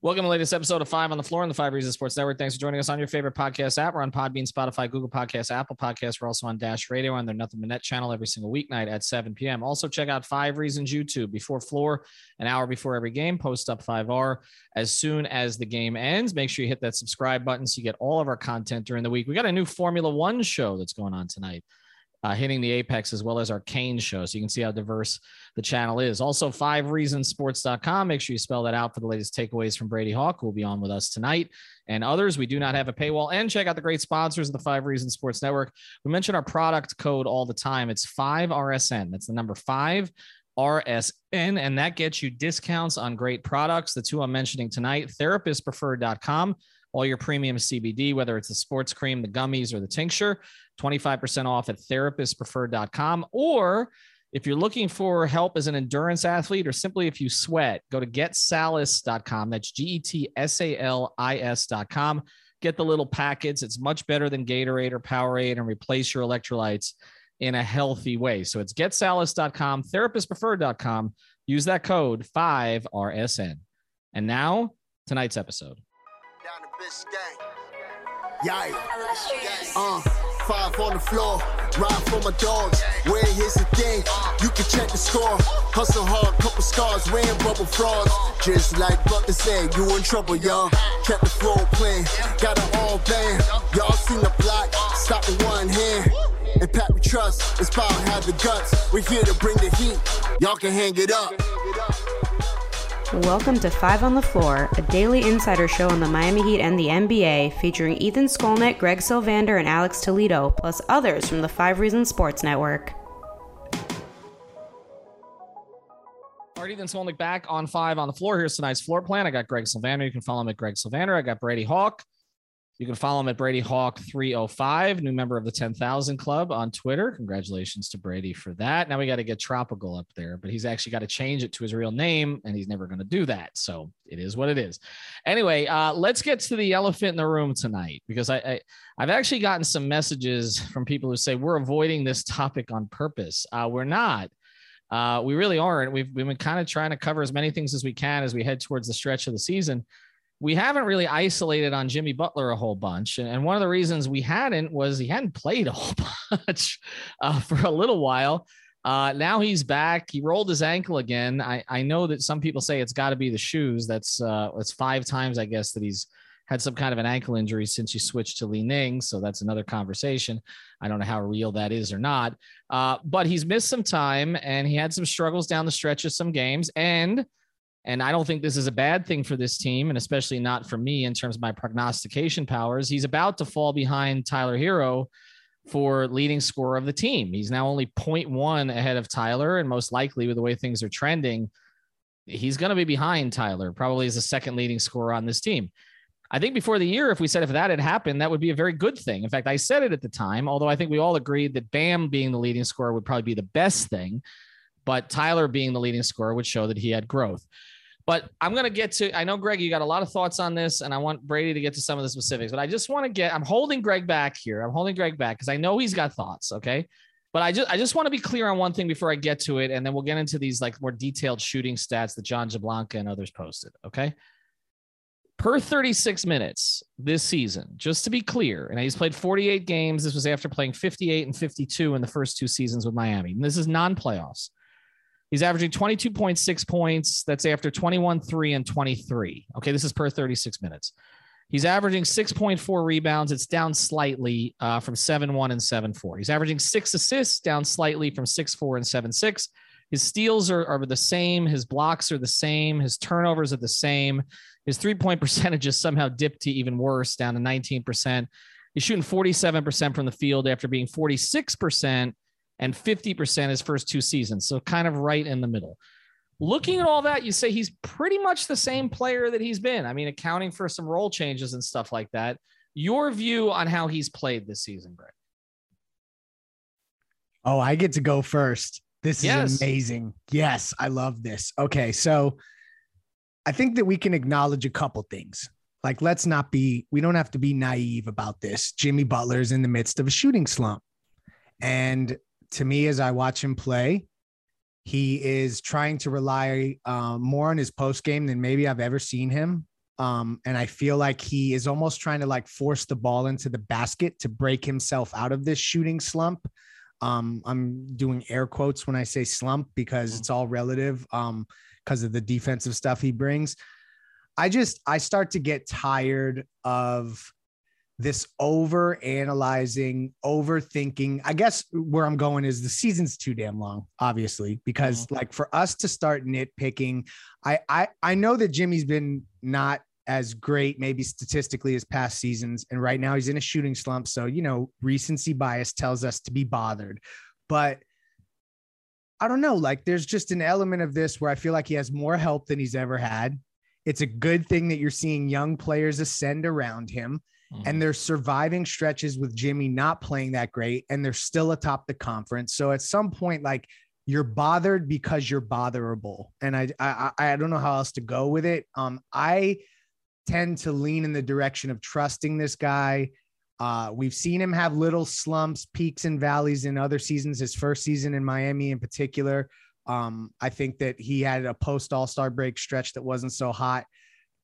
Welcome to the latest episode of Five on the Floor on the Five Reasons Sports Network. Thanks for joining us on your favorite podcast app. We're on Podbean, Spotify, Google Podcasts, Apple Podcasts. We're also on Dash Radio on their Nothing But Net channel every single weeknight at 7 p.m. Also, check out Five Reasons YouTube before floor, an hour before every game. Post up 5R as soon as the game ends. Make sure you hit that subscribe button so you get all of our content during the week. We got a new Formula One show that's going on tonight uh, hitting the apex as well as our Kane show. So you can see how diverse the channel is. Also, five reasons reasonsports.com. Make sure you spell that out for the latest takeaways from Brady Hawk, who will be on with us tonight and others. We do not have a paywall. And check out the great sponsors of the Five Reasons Sports Network. We mention our product code all the time. It's 5RSN. That's the number five. RSN, and that gets you discounts on great products. The two I'm mentioning tonight, therapistpreferred.com all your premium CBD, whether it's the sports cream, the gummies, or the tincture, 25% off at therapistpreferred.com. Or if you're looking for help as an endurance athlete or simply if you sweat, go to getsalis.com. That's G E T S A L I S.com. Get the little packets. It's much better than Gatorade or Powerade and replace your electrolytes in a healthy way. So it's getsalis.com, therapistpreferred.com. Use that code 5RSN. And now, tonight's episode. Yeah. Uh, five on the floor, ride for my dogs. Where here's the thing, you can check the score. Hustle hard, couple scars, wearing bubble frauds. Just like Bucker said, you in trouble, y'all. Kept the floor playing, got it all band. Y'all seen the block, stop with one hand. And Pat we trust, it's power, have the guts. We're here to bring the heat, y'all can hang it up. Welcome to Five on the Floor, a daily insider show on the Miami Heat and the NBA, featuring Ethan Skolnick, Greg Sylvander, and Alex Toledo, plus others from the Five Reasons Sports Network. All right, Ethan Skolnick back on Five on the Floor. Here's tonight's floor plan. I got Greg Sylvander. You can follow him at Greg Sylvander. I got Brady Hawk. You can follow him at Brady Hawk 305, new member of the 10,000 Club on Twitter. Congratulations to Brady for that. Now we got to get Tropical up there, but he's actually got to change it to his real name, and he's never going to do that. So it is what it is. Anyway, uh, let's get to the elephant in the room tonight because I, I I've actually gotten some messages from people who say we're avoiding this topic on purpose. Uh, we're not. Uh, we really aren't. We've, we've been kind of trying to cover as many things as we can as we head towards the stretch of the season we haven't really isolated on Jimmy Butler a whole bunch. And one of the reasons we hadn't was he hadn't played a whole bunch uh, for a little while. Uh, now he's back. He rolled his ankle again. I, I know that some people say it's got to be the shoes. That's uh, it's five times, I guess, that he's had some kind of an ankle injury since he switched to Li Ning. So that's another conversation. I don't know how real that is or not. Uh, but he's missed some time and he had some struggles down the stretch of some games. And and I don't think this is a bad thing for this team, and especially not for me in terms of my prognostication powers. He's about to fall behind Tyler Herro for leading scorer of the team. He's now only 0.1 ahead of Tyler, and most likely with the way things are trending, he's going to be behind Tyler, probably as the second leading scorer on this team. I think before the year, if we said if that had happened, that would be a very good thing. In fact, I said it at the time, although I think we all agreed that Bam being the leading scorer would probably be the best thing, but Tyler being the leading scorer would show that he had growth. But I'm going to get to, I know, Greg, you got a lot of thoughts on this, and I want Brady to get to some of the specifics, but I just want to get, I'm holding Greg back here. I'm holding Greg back because I know he's got thoughts. Okay. But I just, I just want to be clear on one thing before I get to it. And then we'll get into these like more detailed shooting stats that John Jablanca and others posted. Okay. Per 36 minutes this season, just to be clear, and he's played 48 games. This was after playing 58 and 52 in the first two seasons with Miami. And this is non playoffs. He's averaging 22.6 points. That's after 21, 3, and 23. Okay, this is per 36 minutes. He's averaging 6.4 rebounds. It's down slightly uh, from 7 1 and 7 4. He's averaging six assists, down slightly from 6 4 and 7 6. His steals are, are the same. His blocks are the same. His turnovers are the same. His three point percentage somehow dipped to even worse, down to 19%. He's shooting 47% from the field after being 46% and 50% his first two seasons. So kind of right in the middle. looking at all that, you say he's pretty much the same player that he's been. I mean, accounting for some role changes and stuff like that. Your view on how he's played this season, Greg? Oh, I get to go first. This is Yes. amazing. Yes, I love this. Okay, so I think that we can acknowledge a couple things. Like, let's not be, we don't have to be naive about this. Jimmy Butler is in the midst of a shooting slump. And to me, as I watch him play, he is trying to rely um, more on his post game than maybe I've ever seen him. Um, and I feel like he is almost trying to like force the ball into the basket to break himself out of this shooting slump. Um, I'm doing air quotes when I say slump because it's all relative um, because of the defensive stuff he brings. I just I start to get tired of this over analyzing, overthinking. I guess where I'm going is the season's too damn long, obviously, because mm-hmm. like for us to start nitpicking, I I I know that Jimmy's been not as great maybe statistically as past seasons and right now he's in a shooting slump so you know recency bias tells us to be bothered. But i don't know like there's just an element of this where i feel like he has more help than he's ever had. It's a good thing that you're seeing young players ascend around him and they're surviving stretches with Jimmy not playing that great and they're still atop the conference. So at some point like you're bothered because you're botherable. And I I I don't know how else to go with it. Um I tend to lean in the direction of trusting this guy. Uh, we've seen him have little slumps, peaks and valleys in other seasons. His first season in Miami, in particular, um, I think that he had a post All Star break stretch that wasn't so hot,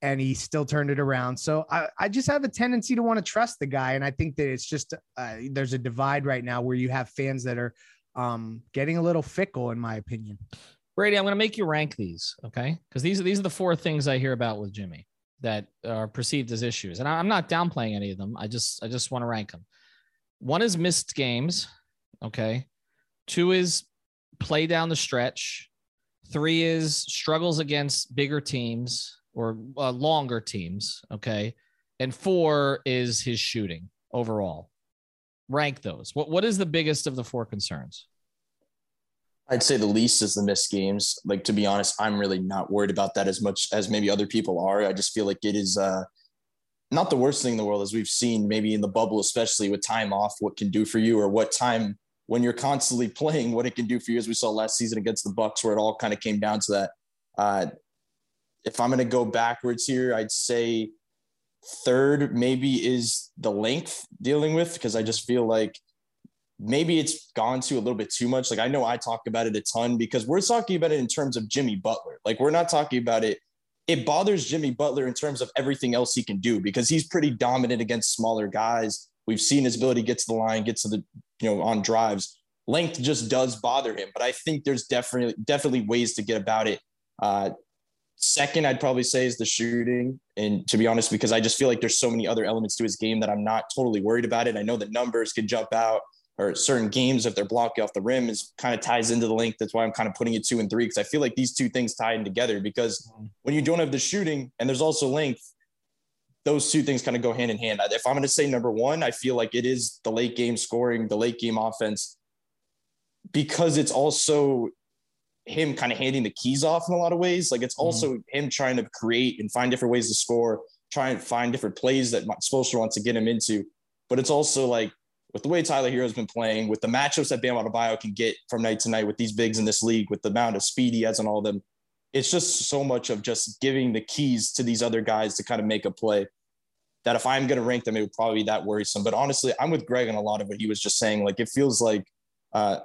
and he still turned it around. So I, I just have a tendency to want to trust the guy, and I think that it's just uh, there's a divide right now where you have fans that are um, getting a little fickle, in my opinion. Brady, I'm going to make you rank these, okay? Because these are these are the four things I hear about with Jimmy that are perceived as issues, and I- I'm not downplaying any of them. I just I just want to rank them. One is missed games, okay. Two is play down the stretch. Three is struggles against bigger teams or uh, longer teams, okay. And four is his shooting overall. Rank those. What what is the biggest of the four concerns? I'd say the least is the missed games. Like to be honest, I'm really not worried about that as much as maybe other people are. I just feel like it is uh, not the worst thing in the world, as we've seen maybe in the bubble, especially with time off, what can do for you, or what time when you're constantly playing, what it can do for you, as we saw last season against the Bucks, where it all kind of came down to that. Uh, if I'm going to go backwards here, I'd say third maybe is the length dealing with because I just feel like maybe it's gone to a little bit too much. Like I know I talk about it a ton because we're talking about it in terms of Jimmy Butler. Like we're not talking about it. It bothers Jimmy Butler in terms of everything else he can do because he's pretty dominant against smaller guys. We've seen his ability get to the line, get to the, you know, on drives. Length just does bother him, but I think there's definitely definitely ways to get about it. Uh, second, I'd probably say is the shooting, and to be honest, because I just feel like there's so many other elements to his game that I'm not totally worried about it. I know the numbers can jump out or certain games if they're blocking off the rim is kind of ties into the length. That's why I'm kind of putting it two and three because I feel like these two things tie in together. Because mm-hmm. when you don't have the shooting and there's also length, those two things kind of go hand in hand. If I'm going to say number one, I feel like it is the late game scoring, the late game offense, because it's also him kind of handing the keys off in a lot of ways. Like it's also him trying to create and find different ways to score, try and find different plays that Spoelstra wants to get him into. But it's also like with the way Tyler Herro's been playing, with the matchups that Bam Adebayo can get from night to night with these bigs in this league, with the amount of speed he has on all of them, it's just so much of just giving the keys to these other guys to kind of make a play. That if I'm going to rank them, it would probably be that worrisome. But honestly, I'm with Greg on a lot of what he was just saying. Like it feels like uh,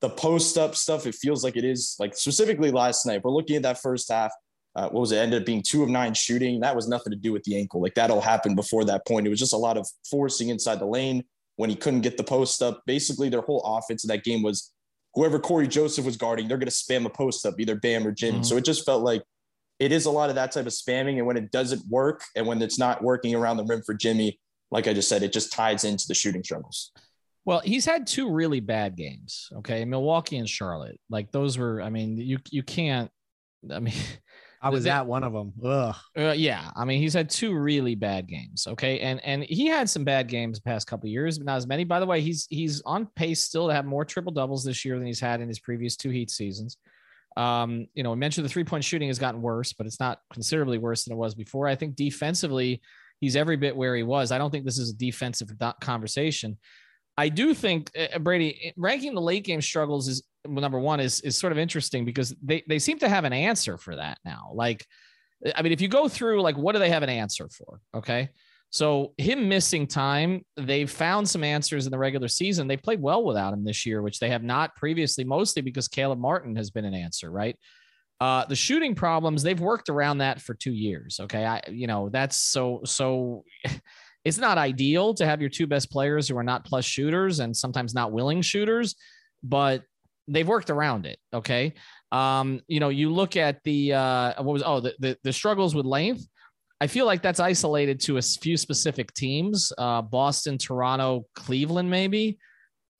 the post up stuff. It feels like it is like specifically last night. We're looking at that first half. Uh, what was it? Ended up being two of nine shooting. That was nothing to do with the ankle. Like that'll happen before that point. It was just a lot of forcing inside the lane when he couldn't get the post up. Basically, their whole offense in that game was whoever Cory Joseph was guarding, they're going to spam a post up, either Bam or Jimmy. Mhm. So it just felt like it is a lot of that type of spamming. And when it doesn't work and when it's not working around the rim for Jimmy, like I just said, it just ties into the shooting struggles. Well, he's had two really bad games. Okay, Milwaukee and Charlotte. Like those were. I mean, you you can't. I mean, I was They- at one of them. Ugh. uh, yeah. I mean, he's had two really bad games. Okay, and and he had some bad games the past couple of years, but not as many. By the way, he's he's on pace still to have more triple doubles this year than he's had in his previous two Heat seasons. Um, you know, I mentioned the three point shooting has gotten worse, but it's not considerably worse than it was before. I think defensively, he's every bit where he was. I don't think this is a defensive conversation. I do think uh, Brady ranking the late game struggles is number one is is sort of interesting because they they seem to have an answer for that now. Like, I mean, if you go through like what do they have an answer for? Okay. So him missing time, they've found some answers in the regular season. They played well without him this year, which they have not previously, mostly because Caleb Martin has been an answer, right? Uh, the shooting problems, they've worked around that for two years. Okay. I, you know, that's so, so it's not ideal to have your two best players who are not plus shooters and sometimes not willing shooters, but they've worked around it. Okay. Um, you know, you look at the uh what was oh the, the, the struggles with length. I feel like that's isolated to a few specific teams, uh, Boston, Toronto, Cleveland, maybe.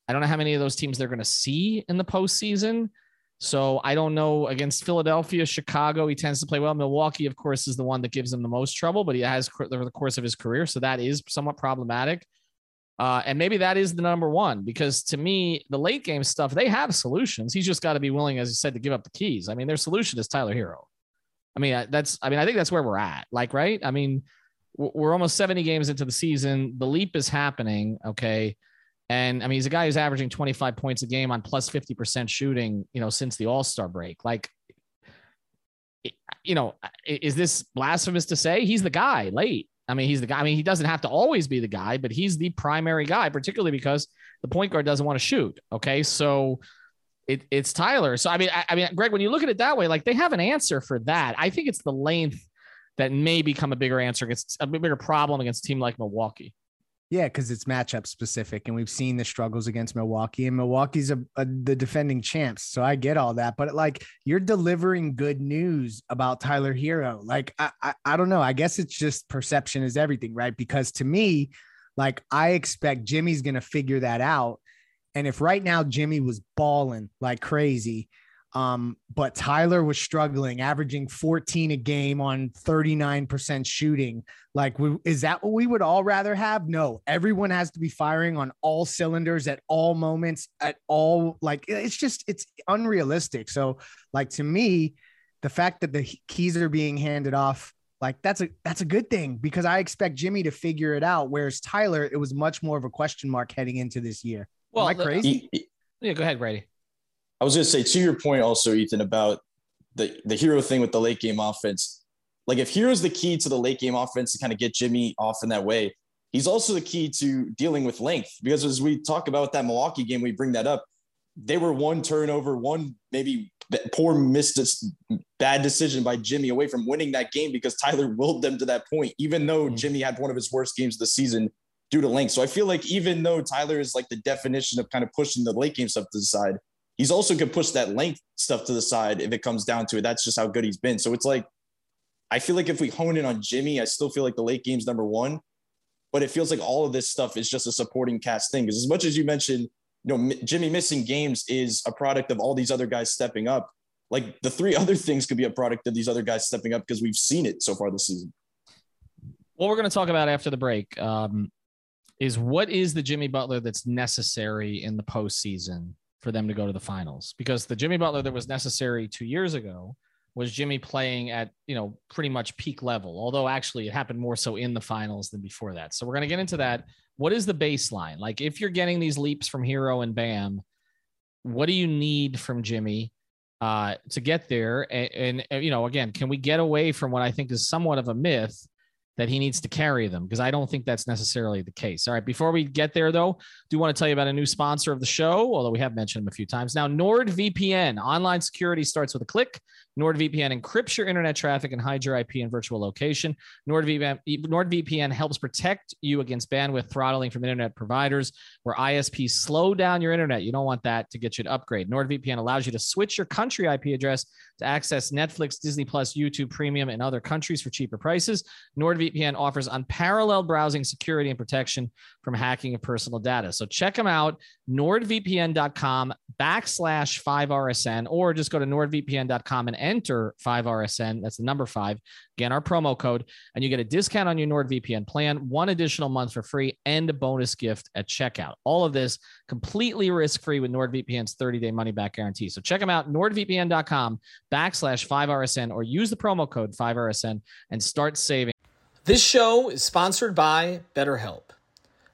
I don't know how many of those teams they're going to see in the postseason. So I don't know against Philadelphia, Chicago. He tends to play well. Milwaukee, of course, is the one that gives him the most trouble, but he has over the course of his career. So that is somewhat problematic. Uh, and maybe that is the number one because to me, the late game stuff, they have solutions. He's just got to be willing, as you said, to give up the keys. I mean, their solution is Tyler Herro. I mean, that's, I mean, I think that's where we're at. Like, right? I mean, we're almost 70 games into the season. The leap is happening. Okay. And I mean, he's a guy who's averaging 25 points a game on plus 50% shooting, you know, since the All Star break. Like, you know, is this blasphemous to say he's the guy late? I mean, he's the guy. I mean, he doesn't have to always be the guy, but he's the primary guy, particularly because the point guard doesn't want to shoot. Okay, so it, it's Tyler. So I mean, I, I, mean, Greg, when you look at it that way, like they have an answer for that. I think it's the length that may become a bigger answer against a bigger problem against a team like Milwaukee. Yeah, because it's matchup specific, and we've seen the struggles against Milwaukee, and Milwaukee's a, a, the defending champs. So I get all that, but like you're delivering good news about Tyler Herro. Like I, I, I don't know. I guess it's just perception is everything, right? Because to me, like I expect Jimmy's gonna figure that out. And if right now Jimmy was balling like crazy, um, but Tyler was struggling, averaging 14 a game on 39% shooting. Like, is that what we would all rather have? No, everyone has to be firing on all cylinders at all moments, at all. Like, it's just, it's unrealistic. So, like, to me, the fact that the keys are being handed off, like, that's a, that's a good thing because I expect Jimmy to figure it out. Whereas Tyler, it was much more of a question mark heading into this year. Well, Am I crazy? yeah, go ahead, Brady. I was going to say to your point also, Ethan, about the the Herro thing with the late game offense. Like if Herro's the key to the late game offense to kind of get Jimmy off in that way, he's also the key to dealing with length. Because as we talk about that Milwaukee game, we bring that up. They were one turnover, one maybe poor missed bad decision by Jimmy away from winning that game because Tyler willed them to that point, even though mm-hmm. Jimmy had one of his worst games of the season due to length. So I feel like even though Tyler is like the definition of kind of pushing the late game stuff to the side, he's also could push that length stuff to the side if it comes down to it. That's just how good he's been. So it's like, I feel like if we hone in on Jimmy, I still feel like the late game's number one, but it feels like all of this stuff is just a supporting cast thing. Because as much as you mentioned, you know, Jimmy missing games is a product of all these other guys stepping up. Like the three other things could be a product of these other guys stepping up because we've seen it so far this season. What we're going to talk about after the break um, is what is the Jimmy Butler that's necessary in the postseason for them to go to the finals because the Jimmy Butler that was necessary two years ago was Jimmy playing at you know pretty much peak level. Although actually it happened more so in the finals than before that. So we're gonna get into that. What is the baseline? Like if you're getting these leaps from Herro and Bam, what do you need from Jimmy uh, to get there? And, and you know, again, can we get away from what I think is somewhat of a myth that he needs to carry them because I don't think that's necessarily the case. All right, before we get there though, do want to tell you about a new sponsor of the show, although we have mentioned him a few times. Now, NordVPN, online security starts with a click. NordVPN encrypts your internet traffic and hides your IP and virtual location. NordVPN, NordVPN helps protect you against bandwidth throttling from internet providers where ISPs slow down your internet. You don't want that to get you to upgrade. NordVPN allows you to switch your country IP address to access Netflix, Disney Plus, YouTube Premium, and other countries for cheaper prices. NordVPN offers unparalleled browsing security and protection from hacking of personal data. So check them out, nordvpn.com backslash 5RSN, or just go to nordvpn.com and enter 5RSN. That's the number five. Again, our promo code, and you get a discount on your NordVPN plan, one additional month for free, and a bonus gift at checkout. All of this completely risk free with NordVPN's 30 day money back guarantee. So check them out, nordvpn.com backslash 5RSN, or use the promo code 5RSN and start saving. This show is sponsored by BetterHelp.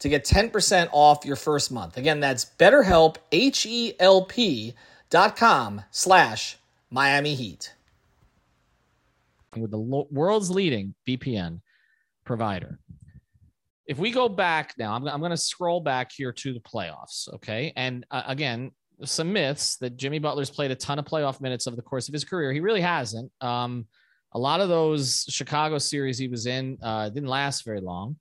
to get 10% off your first month. Again, that's betterhelp, H-E-L-P dot com slash Miami Heat. With the lo- world's leading VPN provider. If we go back now, I'm, I'm going to scroll back here to the playoffs. Okay. And uh, again, some myths that Jimmy Butler's played a ton of playoff minutes over the course of his career. He really hasn't. Um, a lot of those Chicago series he was in uh, didn't last very long.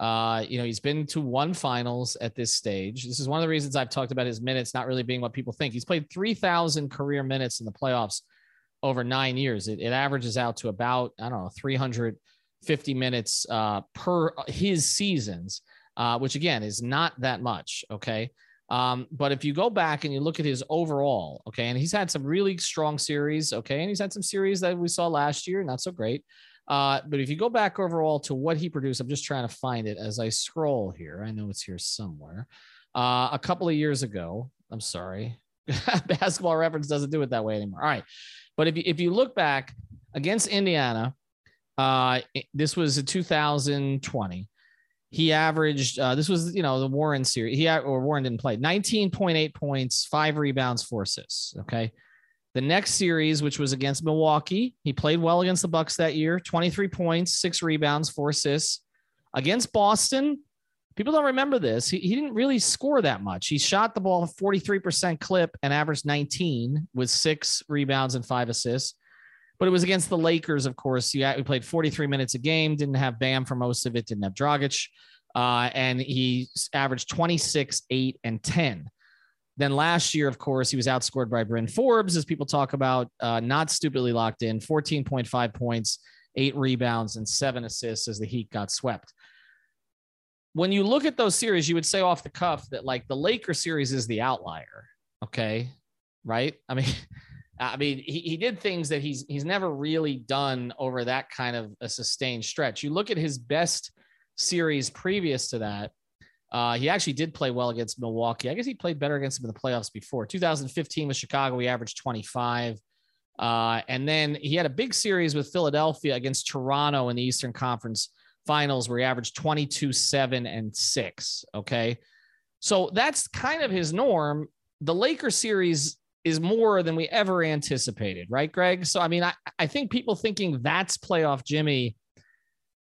Uh, you know, he's been to one finals at this stage. This is one of the reasons I've talked about his minutes not really being what people think. He's played 3,000 career minutes in the playoffs over nine years. It, it averages out to about, I don't know, 350 minutes uh, per his seasons, uh, which again is not that much. Okay. Um, but if you go back and you look at his overall, okay, and he's had some really strong series, okay, and he's had some series that we saw last year, not so great. Uh, but if you go back overall to what he produced, I'm just trying to find it as I scroll here. I know it's here somewhere. Uh, a couple of years ago, I'm sorry, basketball reference doesn't do it that way anymore. All right. But if you, if you look back against Indiana, uh, this was a 2020. He averaged, uh, this was, you know, the Warren series. He, or Warren didn't play 19.8 points, five rebounds, four assists. Okay. The next series, which was against Milwaukee, he played well against the Bucks that year. 23 points, six rebounds, four assists. Against Boston, people don't remember this. He, he didn't really score that much. He shot the ball 43% clip and averaged 19 with six rebounds and five assists. But it was against the Lakers, of course. He, he played 43 minutes a game, didn't have Bam for most of it, didn't have Dragic. Uh, and he averaged 26, 8, and 10. Then last year, of course, he was outscored by Bryn Forbes, as people talk about, uh, not stupidly locked in 14.5 points, eight rebounds, and seven assists as the Heat got swept. When you look at those series, you would say off the cuff that like the Laker series is the outlier. Okay. Right. I mean, I mean, he, he did things that he's he's never really done over that kind of a sustained stretch. You look at his best series previous to that, uh, he actually did play well against Milwaukee. I guess he played better against them in the playoffs before. 2015 with Chicago, he averaged 25. Uh, and then he had a big series with Philadelphia against Toronto in the Eastern Conference Finals, where he averaged 22, 7, and 6. Okay. So that's kind of his norm. The Lakers series is more than we ever anticipated, right, Greg? So, I mean, I, I think people thinking that's playoff Jimmy.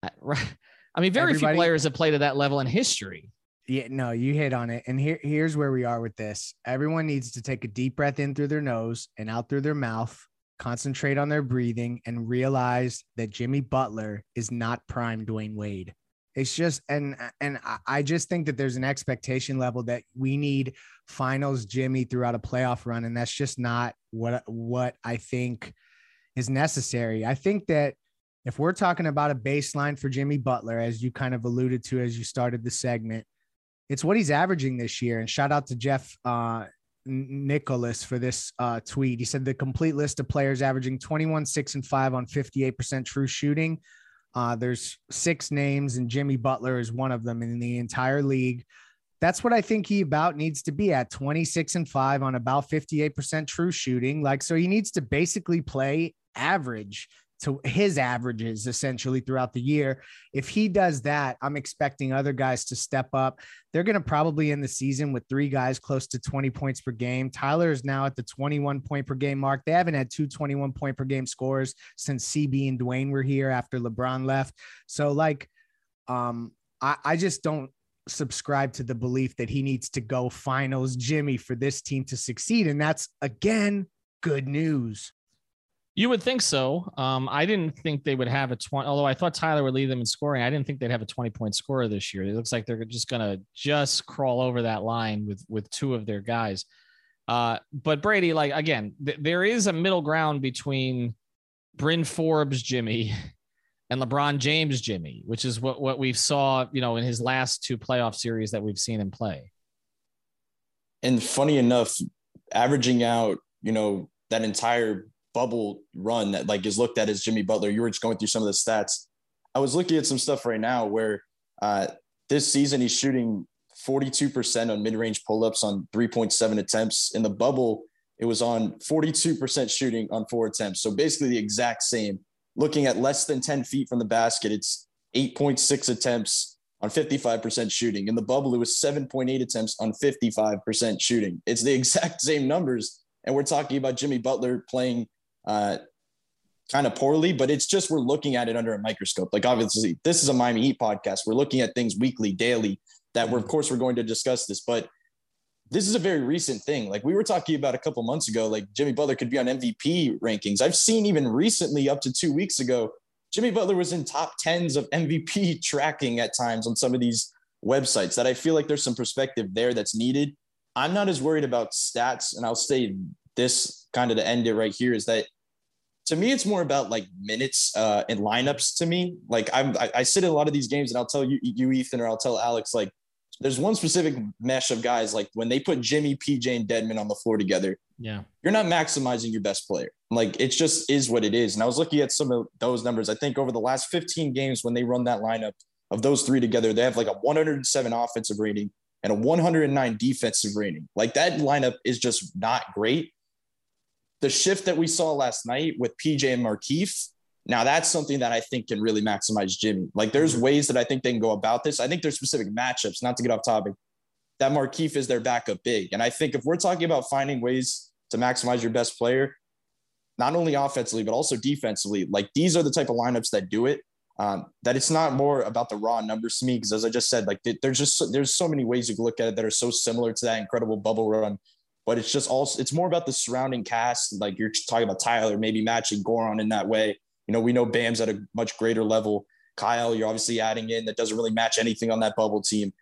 I mean, very Everybody, few players have played at that level in history. Yeah, no, you hit on it. And here, here's where we are with this. Everyone needs to take a deep breath in through their nose and out through their mouth, concentrate on their breathing, and realize that Jimmy Butler is not prime Dwyane Wade. It's just and and I just think that there's an expectation level that we need finals Jimmy throughout a playoff run, and that's just not what what I think is necessary. I think that if we're talking about a baseline for Jimmy Butler, as you kind of alluded to as you started the segment, it's what he's averaging this year. And shout out to Jeff uh, Nicholas for this uh, tweet. He said the complete list of players averaging 21, 6, and 5 on 58% true shooting. Uh, there's six names, and Jimmy Butler is one of them in the entire league. that's what I think he about needs to be at 26 and 5 on about 58% true shooting. Like, so he needs to basically play average to his averages essentially throughout the year. If he does that, I'm expecting other guys to step up. They're going to probably end the season with three guys close to 20 points per game. Tyler is now at the 21 point per game mark. They haven't had two 21 point per game scores since CB and Dwyane were here after LeBron left. So, like, um, I, I just don't subscribe to the belief that he needs to go finals Jimmy for this team to succeed. And that's again good news. You would think so. Um, I didn't think they would have a 20, although I thought Tyler would lead them in scoring. I didn't think they'd have a 20 point scorer this year. It looks like they're just going to just crawl over that line with, with two of their guys. Uh, but Brady, like, again, th- there is a middle ground between Bryn Forbes, Jimmy, and LeBron James, Jimmy, which is what, what we saw, you know, in his last two playoff series that we've seen him play. And funny enough, averaging out, you know, that entire bubble run that like is looked at as Jimmy Butler. You were just going through some of the stats. I was looking at some stuff right now where uh, this season he's shooting 42% on mid-range pull-ups on 3.7 attempts. In the bubble, it was on 42% shooting on four attempts. So basically the exact same. Looking at less than 10 feet from the basket, it's 8.6 attempts on 55% shooting. In the bubble, it was 7.8 attempts on 55% shooting. It's the exact same numbers. And we're talking about Jimmy Butler playing uh, kind of poorly, but it's just we're looking at it under a microscope. Like obviously, this is a Miami Heat podcast. We're looking at things weekly, daily. That we're of course we're going to discuss this, but this is a very recent thing. Like we were talking about a couple months ago, like Jimmy Butler could be on MVP rankings. I've seen even recently, up to two weeks ago, Jimmy Butler was in top tens of MVP tracking at times on some of these websites. That I feel like there's some perspective there that's needed. I'm not as worried about stats, and I'll say this kind of to end it right here is that to me, it's more about like minutes uh, and lineups. To me, like I'm, I, I sit in a lot of these games, and I'll tell you, you Ethan, or I'll tell Alex, like there's one specific mesh of guys like when they put Jimmy, PJ, and Dedmon on the floor together. Yeah, you're not maximizing your best player. Like it just is what it is. And I was looking at some of those numbers. I think over the last 15 games, when they run that lineup of those three together, they have like a 107 offensive rating and a 109 defensive rating. Like that lineup is just not great the shift that we saw last night with PJ and Markieff, now that's something that I think can really maximize Jimmy. Like there's mm-hmm. ways that I think they can go about this. I think there's specific matchups, not to get off topic, that Markieff is their backup big. And I think if we're talking about finding ways to maximize your best player, not only offensively, but also defensively, like these are the type of lineups that do it. Um, that it's not more about the raw numbers to me, because as I just said, like there's just there's so many ways you can look at it that are so similar to that incredible bubble run but it's just also it's more about the surrounding cast. Like you're talking about Tyler, maybe matching Goran in that way. You know, we know Bam's at a much greater level. Kyle, you're obviously adding in that doesn't really match anything on that bubble team.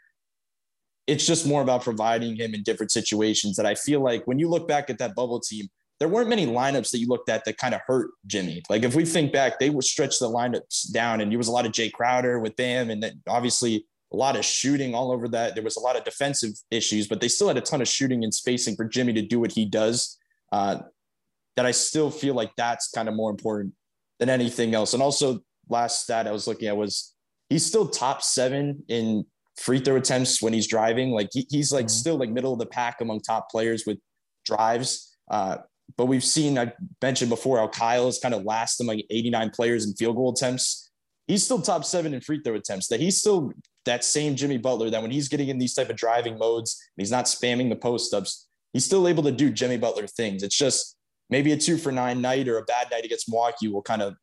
It's just more about providing him in different situations that I feel like when you look back at that bubble team, there weren't many lineups that you looked at that kind of hurt Jimmy. Like if we think back, they would stretch the lineups down and there was a lot of Jae Crowder with Bam and then obviously a lot of shooting all over that. There was a lot of defensive issues, but they still had a ton of shooting and spacing for Jimmy to do what he does. Uh, that I still feel like that's kind of more important than anything else. And also, last stat I was looking at was he's still top seven in free throw attempts when he's driving. Like he, he's like mm-hmm. still like middle of the pack among top players with drives. Uh, but we've seen I mentioned before how Kyle is kind of last among 89 players in field goal attempts. He's still top seven in free throw attempts. That he's still that same Jimmy Butler that when he's getting in these type of driving modes and he's not spamming the post ups, he's still able to do Jimmy Butler things. It's just maybe a two for nine night or a bad night against Milwaukee will kind of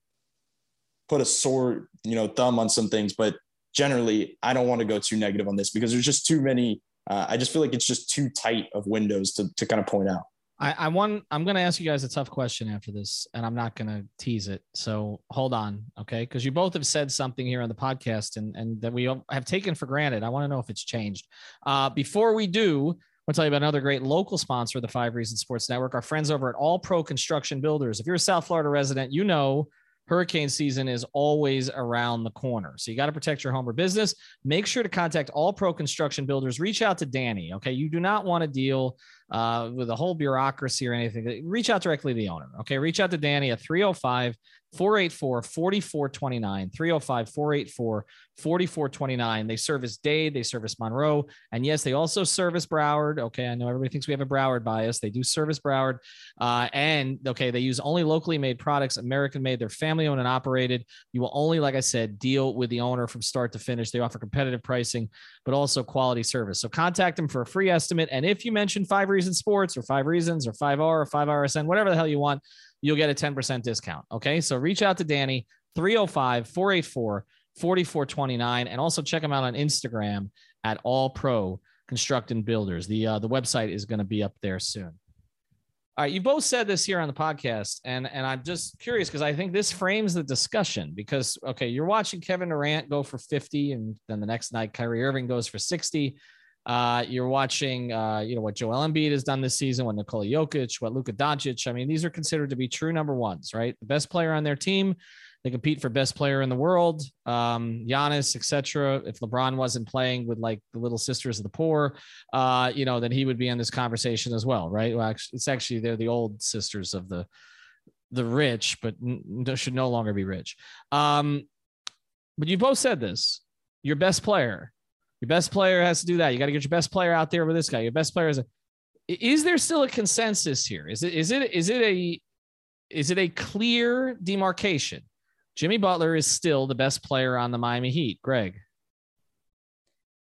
put a sore, you know, thumb on some things. But generally, I don't want to go too negative on this because there's just too many. Uh, I just feel like it's just too tight of windows to, to kind of point out. I, I want I'm gonna ask you guys a tough question after this, and I'm not gonna tease it. So hold on, okay? Because you both have said something here on the podcast and, and that we have taken for granted. I want to know if it's changed. Uh, before we do, I'll tell you about another great local sponsor of the Five Reasons Sports Network, our friends over at All Pro Construction Builders. If you're a South Florida resident, you know hurricane season is always around the corner. So you got to protect your home or business. Make sure to contact All Pro Construction Builders. Reach out to Danny. Okay. You do not want to deal uh, with a whole bureaucracy or anything, reach out directly to the owner. Okay. Reach out to Danny at 305 484 4429. 305 484 4429. They service Dade, they service Monroe. And yes, they also service Broward. Okay. I know everybody thinks we have a Broward bias. They do service Broward. Uh, and okay, they use only locally made products, American made. They're family owned and operated. You will only, like I said, deal with the owner from start to finish. They offer competitive pricing, but also quality service. So contact them for a free estimate. And if you mention Five Reasons Sports or Five Reasons or 5R or 5RSN, whatever the hell you want, you'll get a 10% discount. Okay. So reach out to Danny, 305 484 4429. And also check him out on Instagram at All Pro Construct and Builders. The, uh, the website is going to be up there soon. All right, you both said this here on the podcast, and and I'm just curious because I think this frames the discussion. Because okay, you're watching Kevin Durant go for 50, and then the next night Kyrie Irving goes for 60. Uh, you're watching, uh, you know, what Joel Embiid has done this season, what Nikola Jokic, what Luka Doncic. I mean, these are considered to be true number ones, right? The best player on their team. They compete for best player in the world, um, Giannis, etc. If LeBron wasn't playing with like the little sisters of the poor, uh, you know, then he would be in this conversation as well, right? Well, actually, it's actually they're the old sisters of the the rich, but n- should no longer be rich. Um, but you both said this: your best player, your best player has to do that. You got to get your best player out there with this guy. Your best player is. A, is there still a consensus here? Is it is it is it a is it a clear demarcation? Jimmy Butler is still the best player on the Miami Heat. Greg.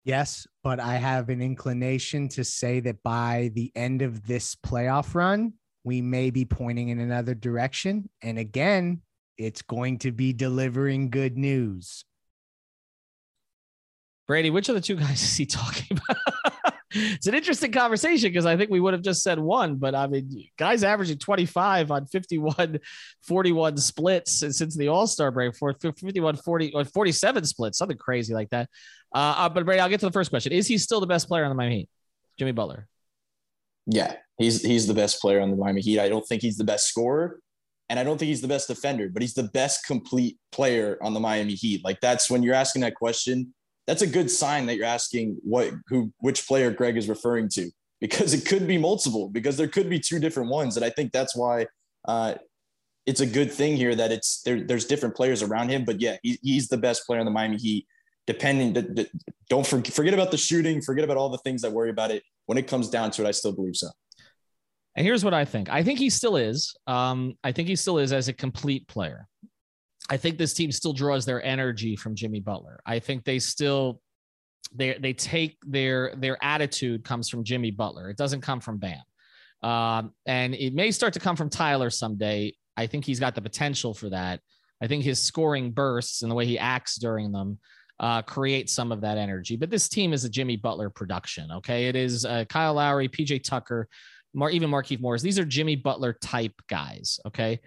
Yes, but I have an inclination to say that by the end of this playoff run, we may be pointing in another direction. And again, it's going to be delivering good news. Brady, which of the two guys is he talking about? it's an interesting conversation because I think we would have just said one, but I mean, guys averaging 25 on 51, 41 splits since the All Star break for 51, 40, or 47 splits, something crazy like that. Uh, uh, but Brady, I'll get to the first question. Is he still the best player on the Miami Heat? Jimmy Butler. Yeah, he's he's the best player on the Miami Heat. I don't think he's the best scorer, and I don't think he's the best defender, but he's the best complete player on the Miami Heat. Like that's when you're asking that question that's a good sign that you're asking what who which player Greg is referring to because it could be multiple because there could be two different ones. And I think that's why uh, it's a good thing here that it's there, there's different players around him but yeah he, he's the best player in the Miami Heat. Depending don't forget, forget about the shooting forget about all the things that worry about it. When it comes down to it I still believe so. And here's what I think. I think he still is um, I think he still is as a complete player I think this team still draws their energy from Jimmy Butler. I think they still they they take their their attitude comes from Jimmy Butler. It doesn't come from Bam. Um, and it may start to come from Tyler someday. I think he's got the potential for that. I think his scoring bursts and the way he acts during them uh, create some of that energy. But this team is a Jimmy Butler production. Okay, it is uh, Kyle Lowry, PJ Tucker, Mar- even Markieff Morris. These are Jimmy Butler type guys. Okay,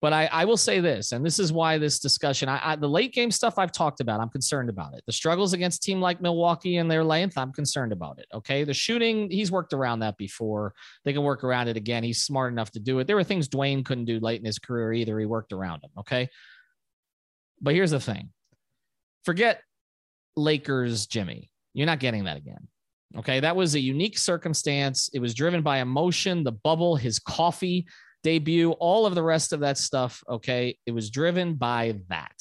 but I, I will say this, and this is why this discussion, I, I, the late game stuff I've talked about, I'm concerned about it. The struggles against team like Milwaukee and their length, I'm concerned about it. Okay. The shooting, he's worked around that before. They can work around it again. He's smart enough to do it. There were things Dwyane couldn't do late in his career either. He worked around them. Okay. But here's the thing forget Lakers Jimmy. You're not getting that again. Okay. That was a unique circumstance. It was driven by emotion, the bubble, his coffee debut, all of the rest of that stuff. Okay. It was driven by that.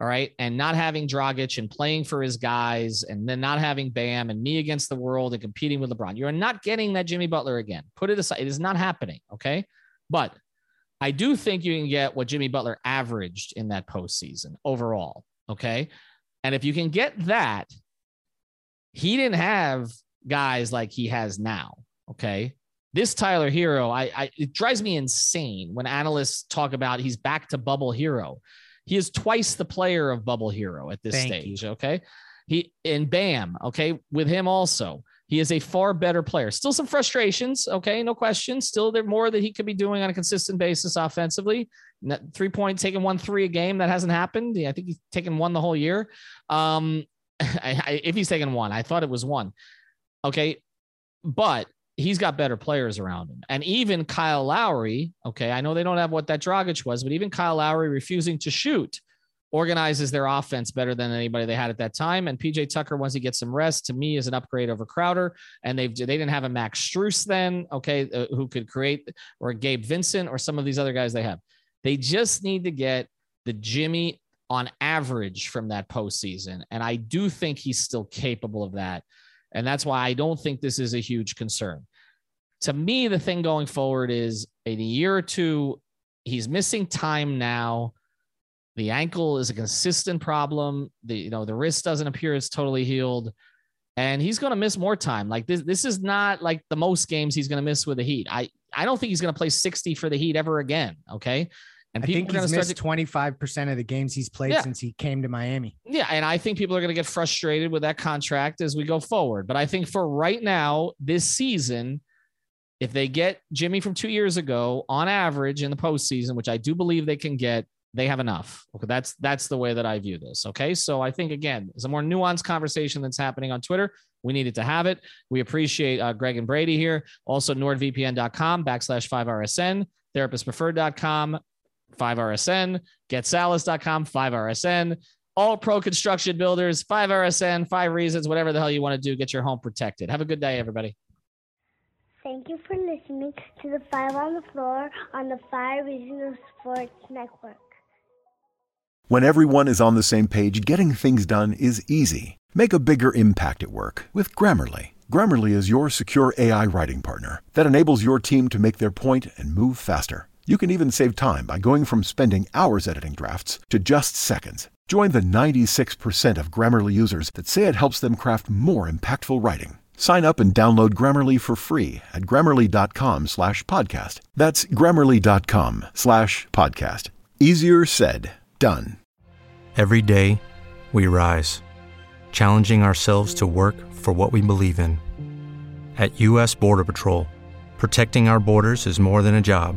All right. And not having Dragic and playing for his guys and then not having Bam and me against the world and competing with LeBron. You're not getting that Jimmy Butler again. Put it aside. It is not happening. Okay. But I do think you can get what Jimmy Butler averaged in that postseason overall. Okay. And if you can get that, he didn't have guys like he has now. Okay. This Tyler Herro, I, I it drives me insane when analysts talk about he's back to bubble Herro. He is twice the player of bubble Herro at this Thank stage. You. Okay. He and bam, okay, with him also. He is a far better player. Still some frustrations, okay, no question. Still there more that he could be doing on a consistent basis offensively. Three point taking one three a game that hasn't happened. I think he's taken one the whole year. Um, I, I, if he's taken one, I thought it was one. Okay, but he's got better players around him. And even Kyle Lowry, okay, I know they don't have what that Dragic was, but even Kyle Lowry refusing to shoot organizes their offense better than anybody they had at that time. And PJ Tucker, once he gets some rest, to me is an upgrade over Crowder. And they've they didn't have a Max Strus then, okay, uh, who could create or Gabe Vincent or some of these other guys they have. They just need to get the Jimmy on average from that postseason. And I do think he's still capable of that. And that's why I don't think this is a huge concern. To me, the thing going forward is in a year or two, he's missing time now. The ankle is a consistent problem. The you know the wrist doesn't appear as totally healed, and he's going to miss more time. Like this, this is not like the most games he's going to miss with the Heat. I I don't think he's going to play sixty for the Heat ever again. Okay, and I think he's missed twenty five percent of the games he's played yeah. since he came to Miami. Yeah, and I think people are going to get frustrated with that contract as we go forward. But I think for right now, this season, if they get Jimmy from two years ago on average in the postseason, which I do believe they can get, they have enough. Okay, that's that's the way that I view this. Okay, so I think again, it's a more nuanced conversation that's happening on Twitter. We needed to have it. We appreciate uh, Greg and Brady here. Also, NordVPN.com backslash 5RSN, therapistpreferred.com, 5RSN, getsalis.com, 5RSN, all pro construction builders, 5RSN, five reasons, whatever the hell you want to do, get your home protected. Have a good day, everybody. Thank you for listening to the Five on the Floor on the Five Reasons Sports Network. When everyone is on the same page, getting things done is easy. Make a bigger impact at work with Grammarly. Grammarly is your secure AI writing partner that enables your team to make their point and move faster. You can even save time by going from spending hours editing drafts to just seconds. Join the 96% of Grammarly users that say it helps them craft more impactful writing. Sign up and download Grammarly for free at grammarly.com slash podcast. That's grammarly.com slash podcast. Easier said, done. Every day, we rise, challenging ourselves to work for what we believe in. At U.S. Border Patrol, protecting our borders is more than a job,